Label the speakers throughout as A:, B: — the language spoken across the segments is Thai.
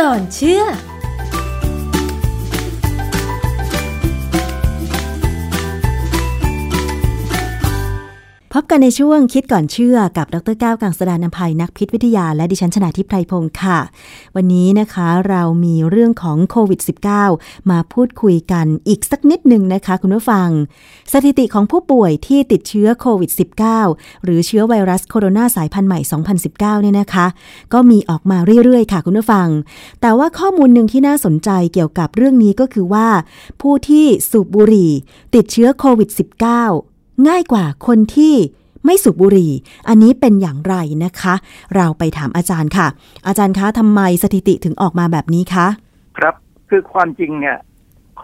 A: ก่อนเชื่อ
B: กันในช่วงคิดก่อนเชื่อกับดรก้าวกังสดานนภัยนักพิษวิทยาและดิฉันชนาทิพไพรพงศ์ค่ะ วันนี้นะคะเรามีเรื่องของโควิด -19 มาพูดคุยกันอีกสักนิดหนึ่งนะคะคุณผู้ฟัง สถิติของผู้ป่วยที่ติดเชื้อโควิด -19 หรือเชื้อไวรัสโคโรนาสายพันธุ์ใหม่ 2019 เนี่ยนะคะ ก็มีออกมาเรื่อยๆ ค่ะคุณผู้ฟัง แต่ว่าข้อมูลหนึ่งที่น่าสนใจเกี่ยวกับเรื่องนี้ก็คือว่า ผู้ที่สูบบุหรี่ติดเชื้อโควิด -19 ง่ายกว่าคนที่ ไม่สูบบุหรี่ อันนี้เป็นอย่างไรนะคะ เราไปถามอาจารย์ค่ะ อาจารย์คะทำไมสถิติถึงออกมาแบบนี้คะ
C: ครับคือความจริงเนี่ย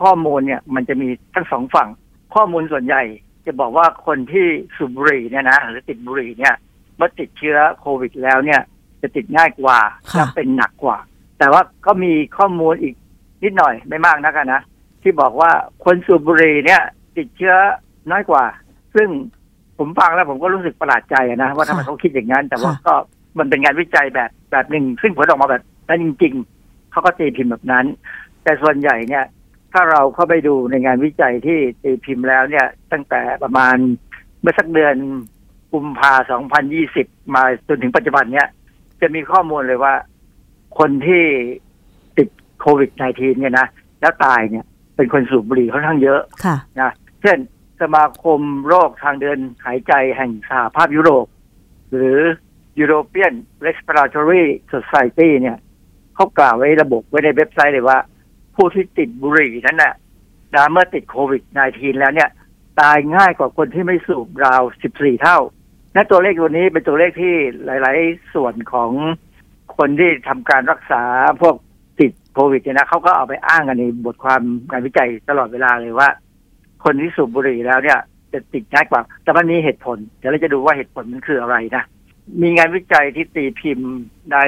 C: ข้อมูลเนี่ยมันจะมีทั้งสองฝั่ง ข้อมูลส่วนใหญ่ จะบอกว่าคนที่สูบบุหรี่เนี่ยนะหรือติดบุหรี่เนี่ยเมื่อติดเชื้อโควิดแล้วเนี่ย จะติดง่ายกว่าและเป็นหนักกว่า แต่ว่าก็มีข้อมูลอีกนิดหน่อยไม่มากนักนะที่บอกว่าคนสูบบุหรี่เนี่ย ติดเชื้อน้อยกว่า ซึ่ง ผมฟังแล้วผมก็รู้สึกประหลาดใจนะว่าทำไมเขาคิดอย่างนั้น แต่ว่าก็มันเป็นงานวิจัยแบบแบบหนึ่ง ซึ่งผลออกมาแบบนั้นจริง ๆเขาก็ตีพิมพ์แบบนั้น แต่ส่วนใหญ่เนี่ย ถ้าเราเข้าไปดูในงานวิจัยที่ตีพิมพ์แล้วเนี่ย ตั้งแต่ประมาณเมื่อสักเดือนกุมภา2020มาจนถึงปัจจุบันเนี่ย จะมีข้อมูลเลยว่า คนที่ติดโควิด -19 เนี่ยนะแล้วตายเนี่ย เป็นคนสูบบุหรี่ค่อนข้างเยอะะนะเช่น สมาคมโรคทางเดินหายใจแห่งสหภาพยุโรป หรือ European Respiratory Society เนี่ยเขากล่าวไว้ระบบไว้ในเว็บไซต์เลยว่า ผู้ที่ติดบุหรี่นั้นนะ่ะเมื่อติดโควิด -19 แล้วเนี่ย ตายง่ายกว่าคนที่ไม่สูบราว 14 เท่า และตัวเลขตัวนี้เป็นตัวเลขที่หลาย ๆ ส่วนของคนที่ทำการรักษาพวกติดโควิดเนี่ยนะเขาก็เอาไปอ้างกันในบทความงานวิจัยตลอดเวลาเลยว่า คนที่สูบบุหรี่แล้วเนี่ยจะติดง่ายกว่า แต่มันมีเหตุผล เดี๋ยวเราจะดูว่าเหตุผลมันคืออะไรนะ มีงานวิจัยที่ตีพิมพ์ใน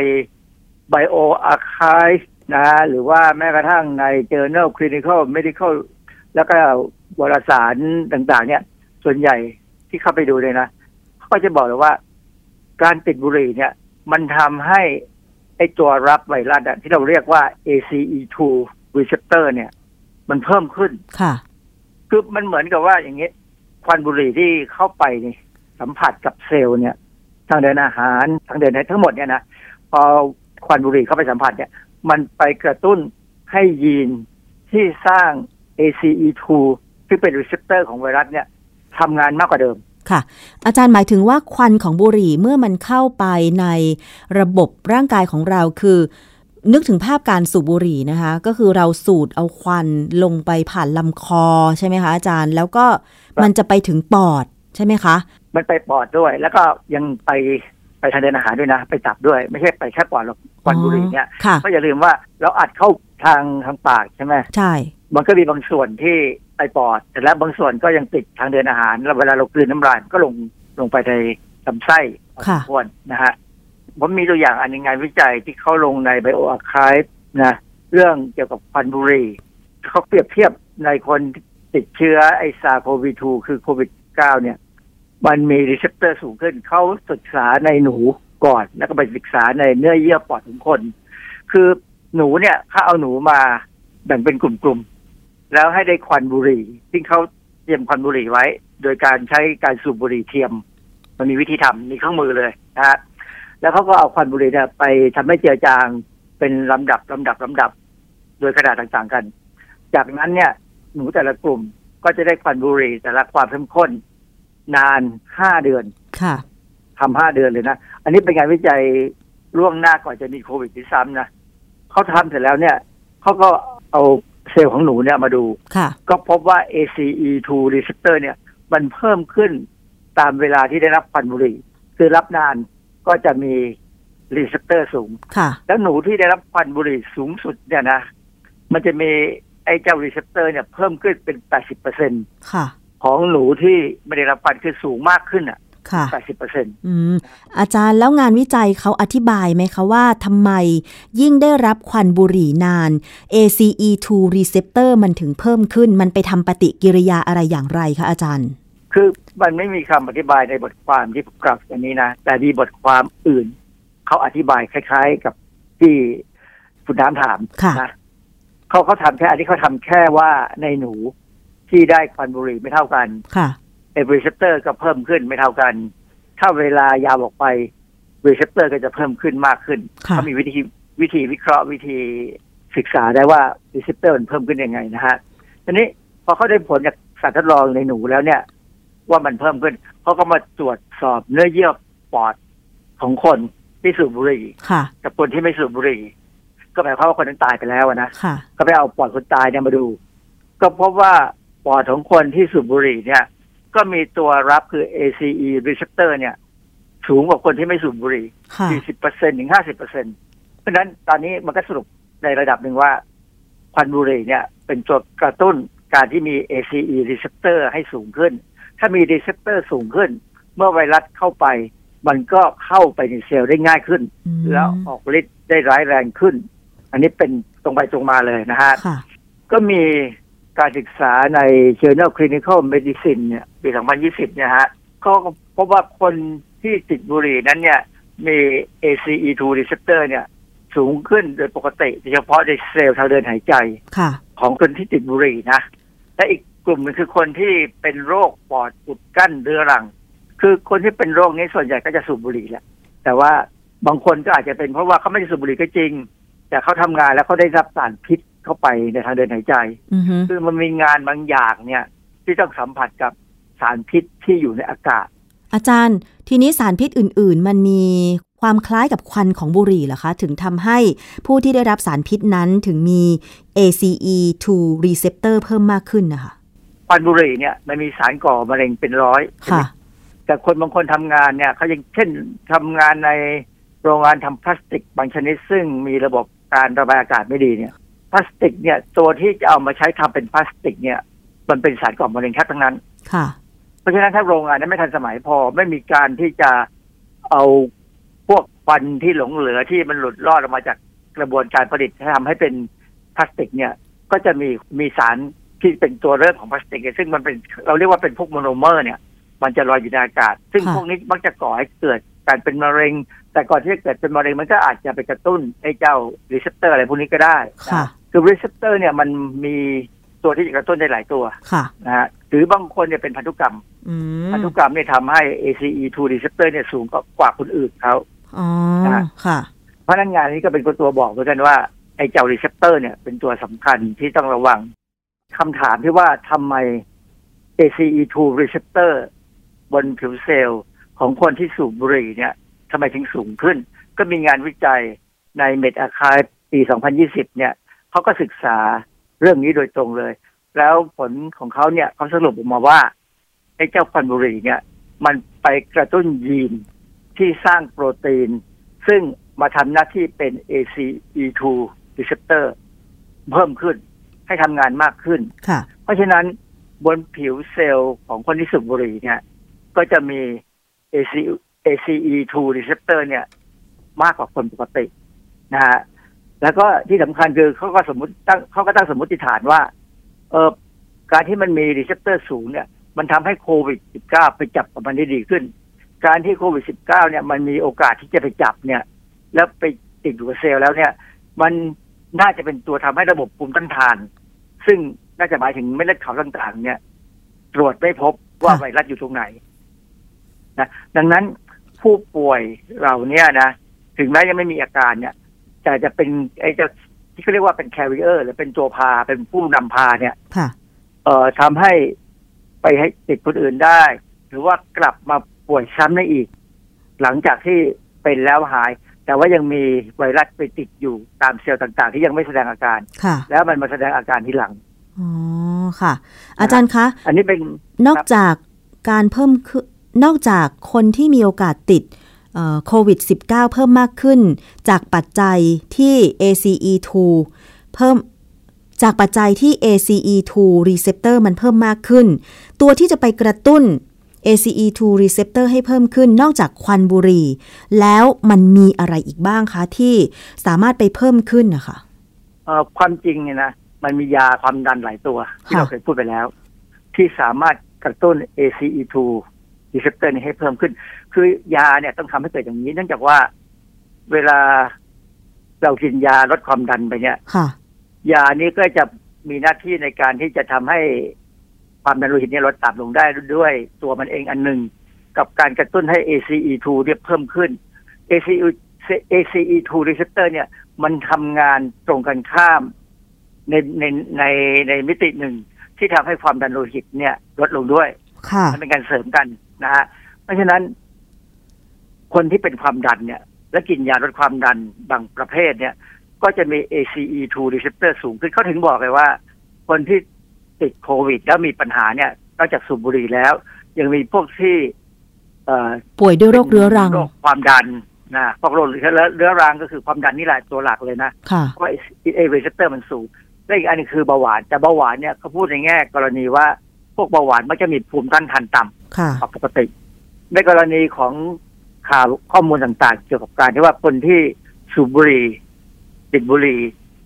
C: Bio Archive นะ หรือว่าแม้กระทั่งใน Journal Clinical Medical แล้วก็วารสารต่างๆ เนี่ย ส่วนใหญ่ที่เข้าไปดูเลยนะเขาก็จะบอกเลยว่า การติดบุหรี่เนี่ย มันทำให้ไอตัวรับไวรัสที่เราเรียกว่า ACE2 receptor เนี่ย มันเพิ่มขึ้น
B: ค่ะ
C: คือมันเหมือนกับว่าอย่างนี้ควันบุหรี่ที่เข้าไปนี่สัมผัสกับเซลล์เนี่ย ทางเดินอาหารทางเดินทั้งหมดเนี่ยนะพอควันบุหรี่เข้าไปสัมผัสเนี่ย มันไปกระตุ้นให้ยีนที่สร้าง ACE2 ที่เป็น receptor ของไวรัสเนี่ยทำงานมากกว่าเดิม
B: ค่ะ อาจารย์หมายถึงว่าควันของบุหรี่เมื่อมันเข้าไปในระบบร่างกายของเราคือ นึกถึงภาพการสูบบุหรี่นะคะ ก็คือเราสูดเอาควันลงไปผ่านลำคอใช่ไหมคะอาจารย์ แล้วก็มันจะไปถึงปอดใช่ไหมคะ
C: มันไปปอดด้วย แล้วก็ยังไปไปทางเดินอาหารด้วยนะ ไปจับด้วย ไม่ใช่ไปแค่ปอดหรอกควันบุหรี่เนี่ยก็อย่าลืมว่าเราอัดเข้าทางทางปากใช่ไหม
B: ใช่
C: มันก็มีบางส่วนที่ไปปอดแต่แล้วบางส่วนก็ยังติดทางเดินอาหารแล้วเวลาเรากลืนน้ำลายก็ลงลงไปในลำไส้ด้วยนะฮะ ผมมีตัวอย่างอันงานวิจัยที่เขาลงใน bioRxivนะเรื่องเกี่ยวกับควันบุหรี่เขาเปรียบเทียบในคนติดเชื้อไอ SARS-CoV-2 คือโควิด -19 เนี่ย มันมี receptor สูงขึ้น เขาศึกษาในหนูก่อน แล้วก็ไปศึกษาในเนื้อเยื่อปอดของคน คือหนูเนี่ยเขาเอาหนูมาแบ่งเป็นกลุ่มๆ แล้วให้ได้ควันบุหรี่ซึ่งเขาเตรียมควันบุหรี่ไว้ โดยการใช้การสูบบุหรี่เทียม มันมีวิธีทำมีเครื่องมือเลยนะฮะ แล้วเขาก็เอาควันบุหรี่เนี่ยไปทำให้เจือจางเป็นลำดับลำดับลำดับ โดยขนาดต่างๆกัน จากนั้นเนี่ยหนูแต่ละกลุ่มก็จะได้ควันบุหรี่แต่ละความเข้มข้น นานห้าเดือน
B: ค่ะ
C: ทำห้าเดือนเลยนะ อันนี้เป็นงานวิจัยล่วงหน้าก่อนจะมีโควิดที่ซ้ำนะเขาทำเสร็จแล้วเนี่ยเขาก็เอาเซลล์ของหนูเนี่ยมาดู
B: ค่ะ
C: ก็พบว่า ACE2 receptor เนี่ย มันเพิ่มขึ้นตามเวลาที่ได้รับควันบุหรี่ คือรับนาน ก็จะมี receptor สูง
B: ค่ะ
C: แล้วหนูที่ได้รับควันบุหรี่สูงสุดเนี่ยนะ มันจะมีไอ้เจ้า receptor เนี่ยเพิ่มขึ้นเป็นแปดสิบเปอร์เซ็นต์
B: ค่ะ
C: ของหนูที่ไม่ได้รับควันคือสูงมากขึ้นอะ
B: ค่ะ
C: แปดสิบเปอร์เซ็นต์
B: อาจารย์แล้วงานวิจัยเขาอธิบายไหมคะว่าทำไมยิ่งได้รับควันบุหรี่นาน ACE2 receptor มันถึงเพิ่มขึ้น มันไปทำปฏิกิริยาอะไรอย่างไรคะอาจารย์
C: คือมันไม่มีคำอธิบายในบทความที่กลับอันนี้นะ แต่มีบทความอื่น เขาอธิบายคล้าย ๆ กับที่คุณน้ำถาม
B: ค่ะ
C: นะเขาเขาทำแค่อันนี้เขาทำแค่ว่าในหนูที่ได้ควันบุหรี่ไม่เท่ากัน
B: ค่ะ
C: เอ receptor ก็เพิ่มขึ้นไม่เท่ากัน ถ้าเวลายาวออกไป receptor ก็จะเพิ่มขึ้นมากขึ้น
B: ค่ะ
C: เขามีวิธีวิธีวิเคราะห์วิธีศึกษาได้ว่า receptor มันเพิ่มขึ้นยังไงนะฮะทีนี้พอเขาได้ผลจากสัตว์ทดลองในหนูแล้วเนี่ย ว่ามันเพิ่มขึ้นเขาก็มาตรวจสอบเนื้อเยื่อปอดของคนที่สูบบุหรี่
B: ค่ะ
C: กับคนที่ไม่สูบบุหรี่ก็หมายความว่าคนนั้นตายไปแล้วอะนะ
B: ค่ะ
C: ก็ไปเอาปอดคนตายเนี่ยมาดู ก็พบว่าปอดของคนที่สูบบุหรี่เนี่ย ก็มีตัวรับคือ ACE receptor เนี่ย สูงกว่าคนที่ไม่สูบบุหรี่
B: ค่ะ
C: 40%ถึง50%เพราะฉะนั้นตอนนี้มันก็สรุปในระดับหนึ่งว่าควันบุหรี่เนี่ย เป็นตัวกระตุ้นการที่มี ACE receptor ให้สูงขึ้น ถ้ามี receptor สูงขึ้น เมื่อไวรัสเข้าไป มันก็เข้าไปในเซลล์ได้ง่ายขึ้น
B: อืม
C: แล้วออกฤทธิ์ได้ร้ายแรงขึ้น อันนี้เป็นตรงไปตรงมาเลยนะฮะ
B: ค่ะ
C: ก็มีการศึกษาใน Journal Clinical Medicine เนี่ยปี 2020 เนี่ยฮะเขาก็พบว่าคนที่ติดบุหรี่นั้นเนี่ยมี ACE2 receptor เนี่ย สูงขึ้นโดยปกติโดยเฉพาะในเซลล์ทางเดินหายใจ
B: ค่ะ
C: ของคนที่ติดบุหรี่นะ และอีก กลุ่มหนึงคือคนที่เป็นโรคปอดอุดกั้นเรื้อรัง คือคนที่เป็นโรคนี้ส่วนใหญ่ก็จะสูบบุหรี่แหละแต่ว่าบางคนก็อาจจะเป็นเพราะว่าเขาไม่ได้สูบบุหรี่ก็จริง แต่เขาทำงานแล้วเขาได้รับสารพิษเข้าไปในทางเดินหายใจ
B: อือฮึ
C: คือมันมีงานบางอย่างเนี่ย ที่ต้องสัมผัสกับสารพิษที่อยู่ในอากาศ
B: อาจารย์ ทีนี้สารพิษอื่น ๆ มันมีความคล้ายกับควันของบุหรี่เหรอคะ ถึงทำให้ผู้ที่ได้รับสารพิษนั้นถึงมี ACE2 receptor เพิ่มมากขึ้นนะคะ
C: ควันบุหรี่เนี่ยมันมีสารก่อมะเร็งเป็นร้อย
B: ค่ะ
C: แต่คนบางคนทำงานเนี่ยเขายังเช่นทำงานในโรงงานทำพลาสติกบางชนิดซึ่งมีระบบการระบายอากาศไม่ดีเนี่ยพลาสติกเนี่ยตัวที่จะเอามาใช้ทำเป็นพลาสติกเนี่ย มันเป็นสารก่อมะเร็งแทบทั้งนั้น
B: ค่ะ
C: เพราะฉะนั้นถ้าโรงงานนั้นไม่ทันสมัยพอไม่มีการที่จะเอาพวกควันที่หลงเหลือที่มันหลุดรอดออกมาจากกระบวนการผลิตทำให้เป็นพลาสติกเนี่ย ก็จะมีมีสาร ที่เป็นตัวเริ่มของพลาสติก ซึ่งมันเป็นเราเรียกว่าเป็นพวกโมโนเมอร์เนี่ย มันจะลอยอยู่ในอากาศ ซึ่ง
B: ค่ะ
C: พวกนี้มักจะก่อให้เกิดการเป็นมะเร็ง แต่ก่อนที่จะเกิดเป็นมะเร็งมันก็อาจจะไปกระตุ้นไอ้เจ้า receptor อะไรพวกนี้ก็ได้
B: ค่ะ
C: คือ receptor เนี่ยมันมีตัวที่จะกระตุ้นได้หลายตัว
B: ค่ะ
C: นะฮะหรือบางคนเนี่ยเป็นพันธุกรรม
B: อืม
C: พันธุกรรมเนี่ยทำให้ ACE2 receptor เนี่ยสูงกว่าคนอื่นเขา
B: อ๋อ
C: นะ
B: ค่ะ
C: เพราะฉะนั้นงานนี้ก็เป็นตัวบอกเหมือนกันว่าไอ้เจ้า receptor เนี่ยเป็นตัวสำคัญที่ต้องระวัง คำถามที่ว่าทำไม ACE2 receptor บนผิวเซลล์ของคนที่สูบบุหรี่เนี่ยทำไมถึงสูงขึ้น ก็มีงานวิจัยใน Med Archive ปี 2020 เนี่ยเขาก็ศึกษาเรื่องนี้โดยตรงเลย แล้วผลของเขาเนี่ยเขาสรุปออกมาว่าไอ้เจ้าควันบุหรี่เนี่ย มันไปกระตุ้นยีนที่สร้างโปรตีน ซึ่งมาทำหน้าที่เป็น ACE2 receptor เพิ่มขึ้น ให้ทำงานมากขึ้น
B: ค่ะ
C: เพราะฉะนั้นบนผิวเซลล์ของคนที่สูบบุหรี่เนี่ย ก็จะมี AC ACE2 receptor เนี่ย มากกว่าคนปกตินะฮะแล้วก็ที่สำคัญคือเขาก็สมมติตั้งเขาก็ตั้งสมมติฐานว่า เออการที่มันมี receptor สูงเนี่ย มันทำให้โควิด -19 ไปจับกับมันได้ดีขึ้น การที่โควิด -19 เนี่ย มันมีโอกาสที่จะไปจับเนี่ย แล้วไปติดอยู่กับเซลล์แล้วเนี่ย มันน่าจะเป็นตัวทำให้ระบบภูมิต้านทาน ซึ่งน่าจะหมายถึงเม็ดเลือดขาวต่างๆ เนี่ย ตรวจไม่พบว่า
B: ค่ะ
C: ไวรัสอยู่ตรงไหนนะดังนั้นผู้ป่วยเราเนี่ยนะถึงแม้ยังไม่มีอาการเนี่ยแต่จะเป็นไอ้เจ้าที่เขาเรียกว่าเป็นแคริเออร์หรือเป็นตัวพาเป็นผู้นำพาเนี่ย
B: ค่ะ
C: เอ่อทำให้ไปให้ติดคนอื่นได้ หรือว่ากลับมาป่วยซ้ำได้อีก หลังจากที่เป็นแล้วหาย แต่ว่ายังมีไวรัสไปติดอยู่ตามเซลล์ต่างๆ ที่ยังไม่แสดงอาการ
B: ค่ะ
C: แล้วมันมาแสดงอาการทีหลัง
B: อ๋อ ค่ะ อาจารย์คะ
C: อันนี้เป็น
B: นอกจากการเพิ่มขึ้น นอกจากคนที่มีโอกาสติดเอ่อโควิด -19 เพิ่มมากขึ้น จากปัจจัยที่ ACE2 เพิ่มจากปัจจัยที่ ACE2 receptor มันเพิ่มมากขึ้น ตัวที่จะไปกระตุ้น ACE2 receptor ให้เพิ่มขึ้นนอกจากควันบุหรี่ แล้วมันมีอะไรอีกบ้างคะที่สามารถไปเพิ่มขึ้นนะคะ
C: เอ่อความจริงเนี่ยนะมันมียาความดันหลายตัว ที่
B: ค่ะ
C: เราเคยพูดไปแล้ว ที่สามารถกระตุ้น ACE2 receptor นี้ให้เพิ่มขึ้น คือยาเนี่ยต้องทำให้เกิดอย่างนี้ เนื่องจากว่าเวลาเรากินยาลดความดันไปเนี่ย
B: ค่ะ
C: ยานี้ก็จะมีหน้าที่ในการที่จะทำให้ ความดันโลหิตเนี่ยลดต่ำลงได้ด้วยตัวมันเองอันหนึ่งกับการกระตุ้นให้ ACE2 เนี่ยเพิ่มขึ้น ACE ACE2 receptor เนี่ย มันทำงานตรงกันข้ามในในในในมิติหนึ่งที่ทำให้ความดันโลหิตเนี่ยลดลงด้วย
B: ค่ะ
C: มันเป็นการเสริมกันนะฮะเพราะฉะนั้น คนที่เป็นความดันเนี่ย และกินยาลดความดันบางประเภทเนี่ย ก็จะมี ACE2 receptor สูงขึ้นเขาถึงบอกเลยว่า คนที่ ติดโควิด แล้วมีปัญหาเนี่ยนอกจากสูบบุหรี่แล้ว ยังมีพวกที่เอ่อ
B: ป่วยด้วยโรคเรื้อรัง
C: โรคความดันนะพวกโรคเรื้อรังก็คือความดันนี่แหละตัวหลักเลยนะ
B: ค่ะ
C: เพราะว่าไอ้ receptor มันสูงและอีกอันนึงคือเบาหวานแต่เบาหวานเนี่ยเขาพูดในแง่กรณีว่าพวกเบาหวานมักจะมีภูมิต้านทานต่ำ
B: ค่ะ
C: กว่าปกติ ในกรณีของข่าวข้อมูลต่างๆ เกี่ยวกับการที่ว่าคนที่สูบบุหรี่ติดบุหรี่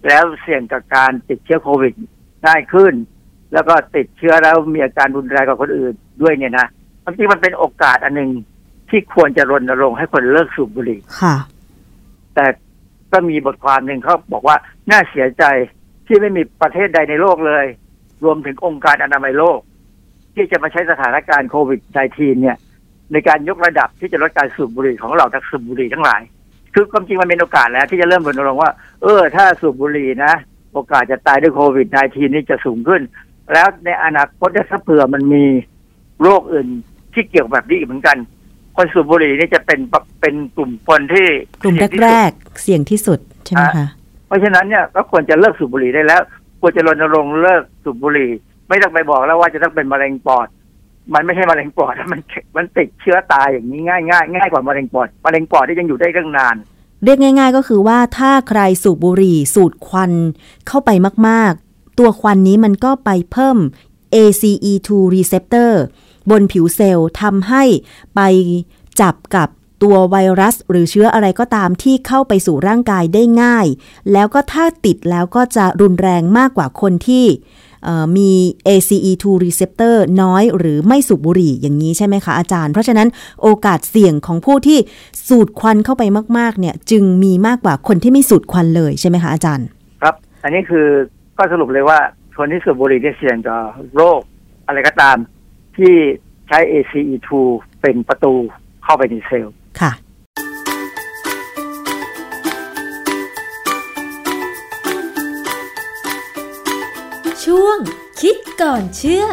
C: แล้วเสี่ยงกับการติดเชื้อโควิดง่ายขึ้น แล้วก็ติดเชื้อแล้วมีอาการรุนแรงกว่าคนอื่นด้วยเนี่ยนะบางทีมันเป็นโอกาสอันหนึ่งที่ควรจะรณรงค์ให้คนเลิกสูบบุหรี่
B: ค่ะ
C: แต่ก็มีบทความหนึ่งเขาบอกว่าน่าเสียใจที่ไม่มีประเทศใดในโลกเลย รวมถึงองค์การอนามัยโลก ที่จะมาใช้สถานการณ์โควิด -19 เนี่ย ในการยกระดับที่จะลดการสูบบุหรี่ของเราทักสูบบุหรี่ทั้งหลาย คือความจริงมันเป็นโอกาสแล้ว ที่จะเริ่มรณรงค์ว่า เออ ถ้าสูบบุหรี่นะ โอกาสจะตายด้วยโควิด -19 นี่จะสูงขึ้น แล้วในอนาคตถ้าเผื่อมันมีโรคอื่นที่เกี่ยวแบบนี้อีกเหมือนกัน คนสูบบุหรี่นี่จะเป็นเป็นกลุ่มคนที่
B: กลุ่มแรกๆเสี่ยงที่สุดใช่ไหมคะ
C: เพราะฉะนั้นเนี่ยก็ควรจะเลิกสูบบุหรี่ได้แล้ว ควรจะรณรงค์เลิกสูบบุหรี่ ไม่ต้องไปบอกแล้วว่าจะต้องเป็นมะเร็งปอด มันไม่ใช่มะเร็งปอดมันมันติดเชื้อตายอย่างนี้ง่ายง่ายง่ายกว่ามะเร็งปอดมะเร็งปอดที่ยังอยู่ได้ตั้งนาน
B: เรียกง่าย ๆ ก็คือว่าถ้าใครสูบบุหรี่สูดควันเข้าไปมากๆ ตัวควันนี้มันก็ไปเพิ่ม ACE2 receptor บนผิวเซลล์ทำให้ไปจับกับตัวไวรัส หรือเชื้ออะไรก็ตามที่เข้าไปสู่ร่างกายได้ง่าย แล้วก็ถ้าติดแล้วก็จะรุนแรงมากกว่าคนที่มี ACE2 receptor น้อยหรือไม่สูบบุหรี่อย่างนี้ใช่ไหมคะอาจารย์ เพราะฉะนั้นโอกาสเสี่ยงของผู้ที่สูดควันเข้าไปมาก ๆ เนี่ย จึงมีมากกว่าคนที่ไม่สูดควันเลยใช่ไหมคะอาจารย์
C: ครับ อันนี้คือ ก็สรุปเลยว่าคนที่สูบบุหรี่เนี่ยเสี่ยงต่อโรคอะไรก็ตาม ที่ใช้ ACE2 เป็นประตูเข้าไปในเซลล์
B: ค่ะ
A: ช่วงคิดก่อนเชื่อ